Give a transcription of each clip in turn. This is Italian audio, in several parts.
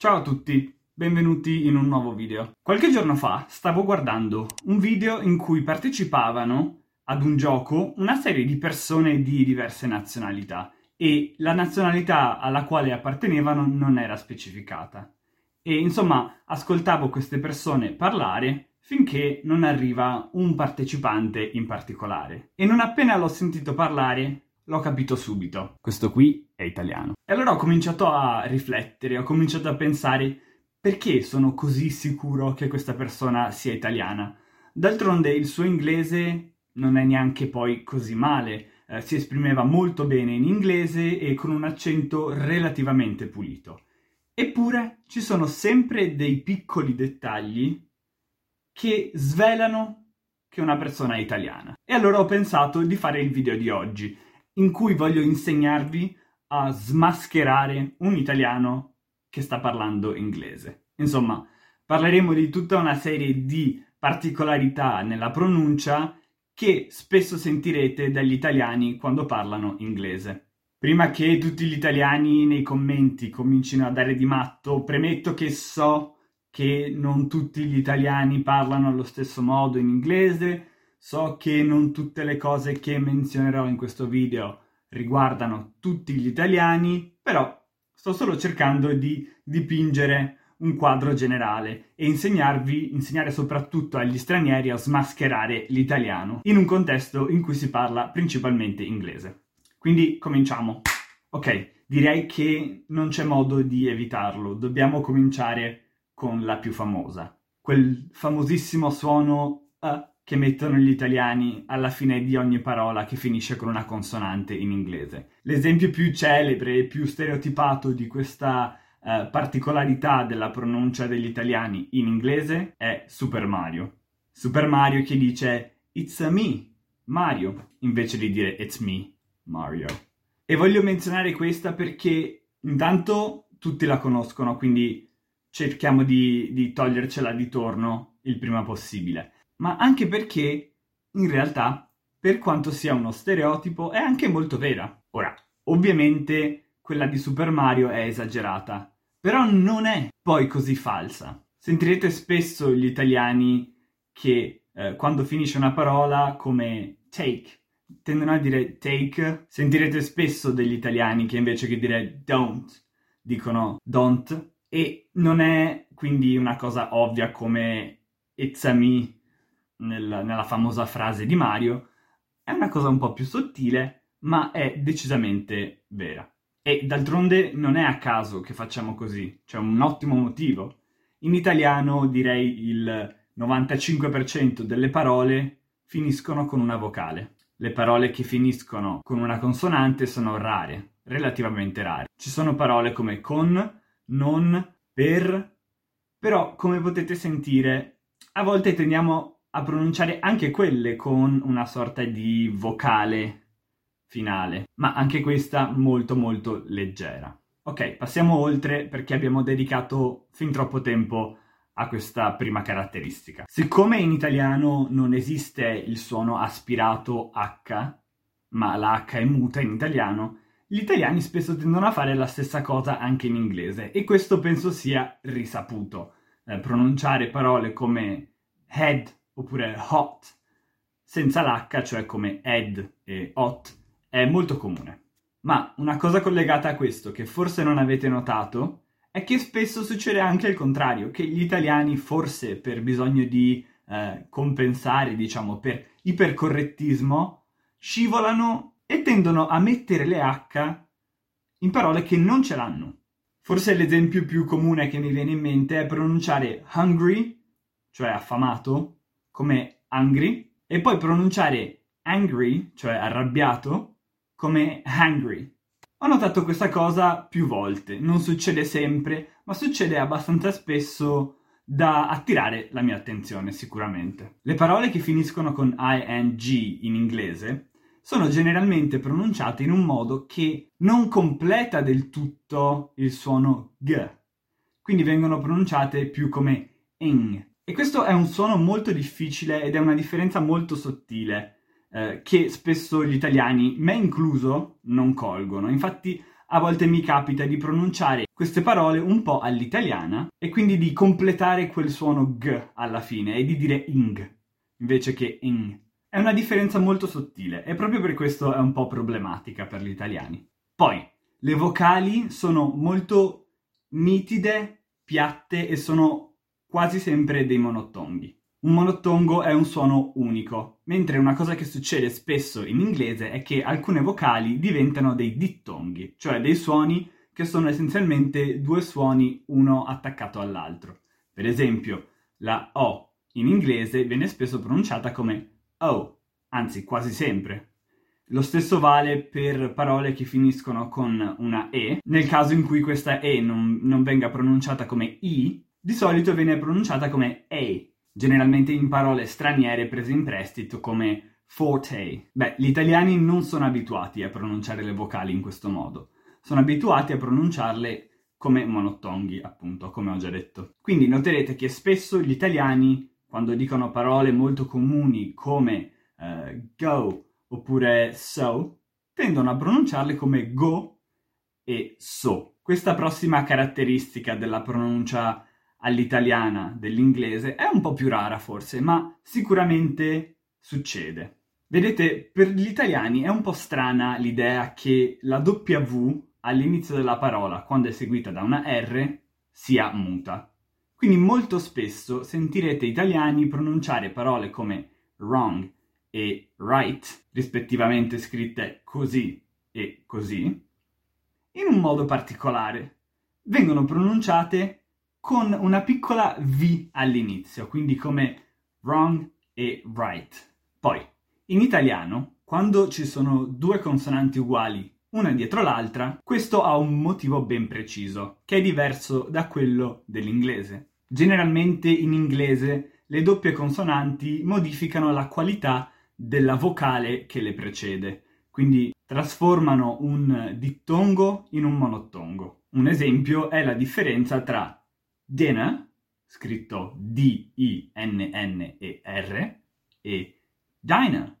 Ciao a tutti, benvenuti in un nuovo video. Qualche giorno fa stavo guardando un video in cui partecipavano ad un gioco una serie di persone di diverse nazionalità e la nazionalità alla quale appartenevano non era specificata. E insomma, ascoltavo queste persone parlare finché non arriva un partecipante in particolare. E non appena l'ho sentito parlare, l'ho capito subito. Questo qui è italiano. E allora ho cominciato a riflettere, ho cominciato a pensare perché sono così sicuro che questa persona sia italiana. D'altronde il suo inglese non è neanche poi così male, eh, si esprimeva molto bene in inglese e con un accento relativamente pulito. Eppure ci sono sempre dei piccoli dettagli che svelano che una persona è italiana. E allora ho pensato di fare il video di oggi, in cui voglio insegnarvi a smascherare un italiano che sta parlando inglese. Insomma, parleremo di tutta una serie di particolarità nella pronuncia che spesso sentirete dagli italiani quando parlano inglese. Prima che tutti gli italiani nei commenti comincino a dare di matto, premetto che so che non tutti gli italiani parlano allo stesso modo in inglese, so che non tutte le cose che menzionerò in questo video riguardano tutti gli italiani, però sto solo cercando di dipingere un quadro generale e insegnarvi, insegnare soprattutto agli stranieri a smascherare l'italiano in un contesto in cui si parla principalmente inglese. Quindi cominciamo. Ok, direi che non c'è modo di evitarlo, dobbiamo cominciare con la più famosa. Quel famosissimo suono A che mettono gli italiani alla fine di ogni parola che finisce con una consonante in inglese. L'esempio più celebre e più stereotipato di questa uh, particolarità della pronuncia degli italiani in inglese è Super Mario. Super Mario che dice It's a me, Mario, invece di dire It's me, Mario. E voglio menzionare questa perché intanto tutti la conoscono, quindi cerchiamo di, di togliercela di torno il prima possibile, ma anche perché in realtà, per quanto sia uno stereotipo, è anche molto vera. Ora, ovviamente quella di Super Mario è esagerata, però non è poi così falsa. Sentirete spesso gli italiani che eh, quando finisce una parola come take tendono a dire take, sentirete spesso degli italiani che invece che dire don't dicono don't e non è quindi una cosa ovvia come It's a me nel, nella famosa frase di Mario, è una cosa un po' più sottile, ma è decisamente vera. E d'altronde non è a caso che facciamo così, c'è un ottimo motivo. In italiano direi il 95% delle parole finiscono con una vocale. Le parole che finiscono con una consonante sono rare, relativamente rare. Ci sono parole come con, non, per, però come potete sentire a volte tendiamo a pronunciare anche quelle con una sorta di vocale finale, ma anche questa molto molto leggera. Ok, passiamo oltre perché abbiamo dedicato fin troppo tempo a questa prima caratteristica. Siccome in italiano non esiste il suono aspirato H, ma la H è muta in italiano, gli italiani spesso tendono a fare la stessa cosa anche in inglese e questo penso sia risaputo. Eh, pronunciare parole come head oppure hot senza l'H, cioè come head e hot, è molto comune. Ma una cosa collegata a questo che forse non avete notato è che spesso succede anche il contrario, che gli italiani forse per bisogno di eh, compensare, diciamo, per ipercorrettismo, scivolano e tendono a mettere le H in parole che non ce l'hanno. Forse l'esempio più comune che mi viene in mente è pronunciare hungry, cioè affamato, come hungry, e poi pronunciare angry, cioè arrabbiato, come hungry. Ho notato questa cosa più volte, non succede sempre, ma succede abbastanza spesso da attirare la mia attenzione sicuramente. Le parole che finiscono con ing in inglese sono generalmente pronunciate in un modo che non completa del tutto il suono g, quindi vengono pronunciate più come ing. E questo è un suono molto difficile ed è una differenza molto sottile eh, che spesso gli italiani, me incluso, non colgono. Infatti a volte mi capita di pronunciare queste parole un po' all'italiana e quindi di completare quel suono g alla fine e di dire ing invece che ing. È una differenza molto sottile e proprio per questo è un po' problematica per gli italiani. Poi, le vocali sono molto nitide, piatte e sono quasi sempre dei monotonghi. Un monotongo è un suono unico, mentre una cosa che succede spesso in inglese è che alcune vocali diventano dei dittonghi, cioè dei suoni che sono essenzialmente due suoni uno attaccato all'altro. Per esempio, la O in inglese viene spesso pronunciata come O, anzi quasi sempre. Lo stesso vale per parole che finiscono con una E. Nel caso in cui questa E non, non venga pronunciata come I, di solito viene pronunciata come A, generalmente in parole straniere prese in prestito come forte. Beh, gli italiani non sono abituati a pronunciare le vocali in questo modo, sono abituati a pronunciarle come monotonghi, appunto, come ho già detto. Quindi noterete che spesso gli italiani, quando dicono parole molto comuni come uh, go oppure so, tendono a pronunciarle come go e so. Questa prossima caratteristica della pronuncia all'italiana dell'inglese è un po' più rara forse, ma sicuramente succede. Vedete, per gli italiani è un po' strana l'idea che la W all'inizio della parola, quando è seguita da una R, sia muta. Quindi molto spesso sentirete italiani pronunciare parole come wrong e right, rispettivamente scritte così e così, in un modo particolare. Vengono pronunciate con una piccola V all'inizio, quindi come wrong e right. Poi, in italiano, quando ci sono due consonanti uguali una dietro l'altra, questo ha un motivo ben preciso, che è diverso da quello dell'inglese. Generalmente in inglese le doppie consonanti modificano la qualità della vocale che le precede, quindi trasformano un dittongo in un monotongo. Un esempio è la differenza tra dinner, scritto D-I-N-N-E-R, e diner,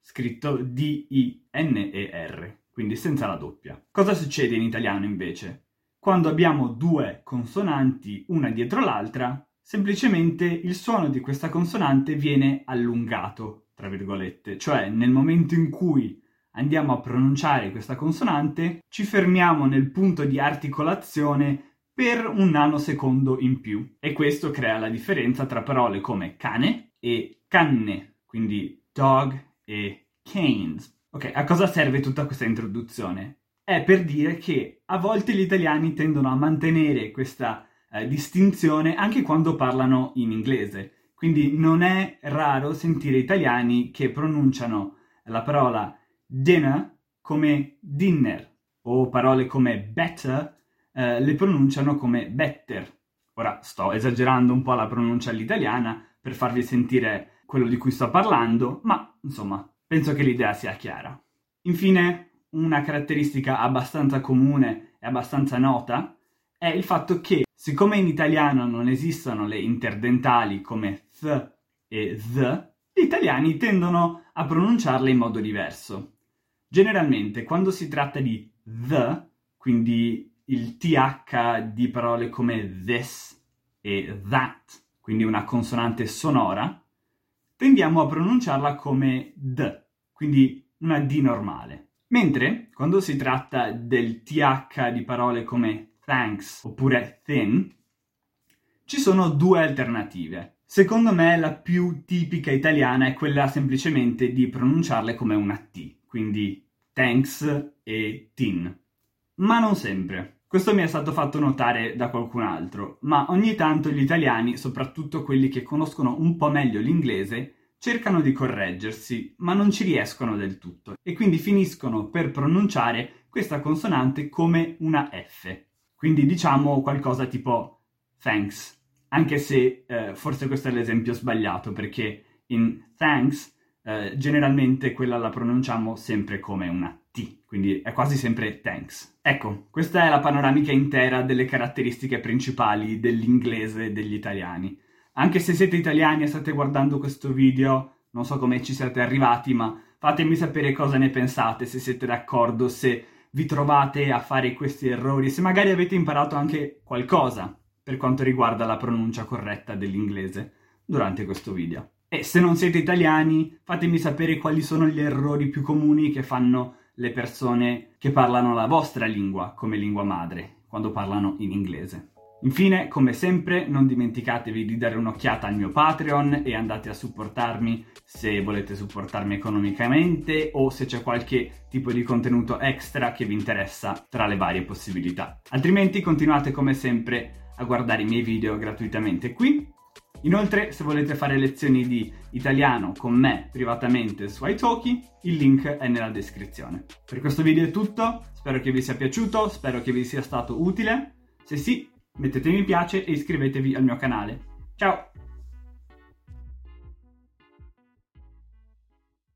scritto D-I-N-E-R, quindi senza la doppia. Cosa succede in italiano invece? Quando abbiamo due consonanti una dietro l'altra, semplicemente il suono di questa consonante viene allungato, tra virgolette, cioè nel momento in cui andiamo a pronunciare questa consonante, ci fermiamo nel punto di articolazione per un nanosecondo in più. E questo crea la differenza tra parole come cane e canne, quindi dog e canes. Ok, a cosa serve tutta questa introduzione? È per dire che a volte gli italiani tendono a mantenere questa eh, distinzione anche quando parlano in inglese. Quindi non è raro sentire italiani che pronunciano la parola dinner come dinner o parole come better eh, le pronunciano come better. Ora sto esagerando un po' la pronuncia all'italiana per farvi sentire quello di cui sto parlando, ma insomma, penso che l'idea sia chiara. Infine, una caratteristica abbastanza comune e abbastanza nota è il fatto che, siccome in italiano non esistono le interdentali come th e th, gli italiani tendono a pronunciarle in modo diverso. Generalmente, quando si tratta di the, quindi il TH di parole come this e that, quindi una consonante sonora, tendiamo a pronunciarla come d, quindi una D normale. Mentre quando si tratta del TH di parole come thanks oppure thin, ci sono due alternative. Secondo me la più tipica italiana è quella semplicemente di pronunciarle come una T, quindi thanks e tin. Ma non sempre. Questo mi è stato fatto notare da qualcun altro, ma ogni tanto gli italiani, soprattutto quelli che conoscono un po' meglio l'inglese, cercano di correggersi, ma non ci riescono del tutto e quindi finiscono per pronunciare questa consonante come una F. Quindi diciamo qualcosa tipo thanks, anche se eh, forse questo è l'esempio sbagliato perché in thanks eh, generalmente quella la pronunciamo sempre come una T, quindi è quasi sempre thanks. Ecco, questa è la panoramica intera delle caratteristiche principali dell'inglese degli italiani. Anche se siete italiani e state guardando questo video, non so come ci siete arrivati, ma fatemi sapere cosa ne pensate, se siete d'accordo, se vi trovate a fare questi errori, se magari avete imparato anche qualcosa per quanto riguarda la pronuncia corretta dell'inglese durante questo video. E se non siete italiani, fatemi sapere quali sono gli errori più comuni che fanno le persone che parlano la vostra lingua come lingua madre, quando parlano in inglese. Infine, come sempre, non dimenticatevi di dare un'occhiata al mio Patreon e andate a supportarmi se volete supportarmi economicamente o se c'è qualche tipo di contenuto extra che vi interessa tra le varie possibilità. Altrimenti continuate come sempre a guardare i miei video gratuitamente qui Inoltre, se volete fare lezioni di italiano con me privatamente su Italki, il link è nella descrizione. Per questo video è tutto, spero che vi sia piaciuto, spero che vi sia stato utile. Se sì, mettete mi piace e iscrivetevi al mio canale. Ciao!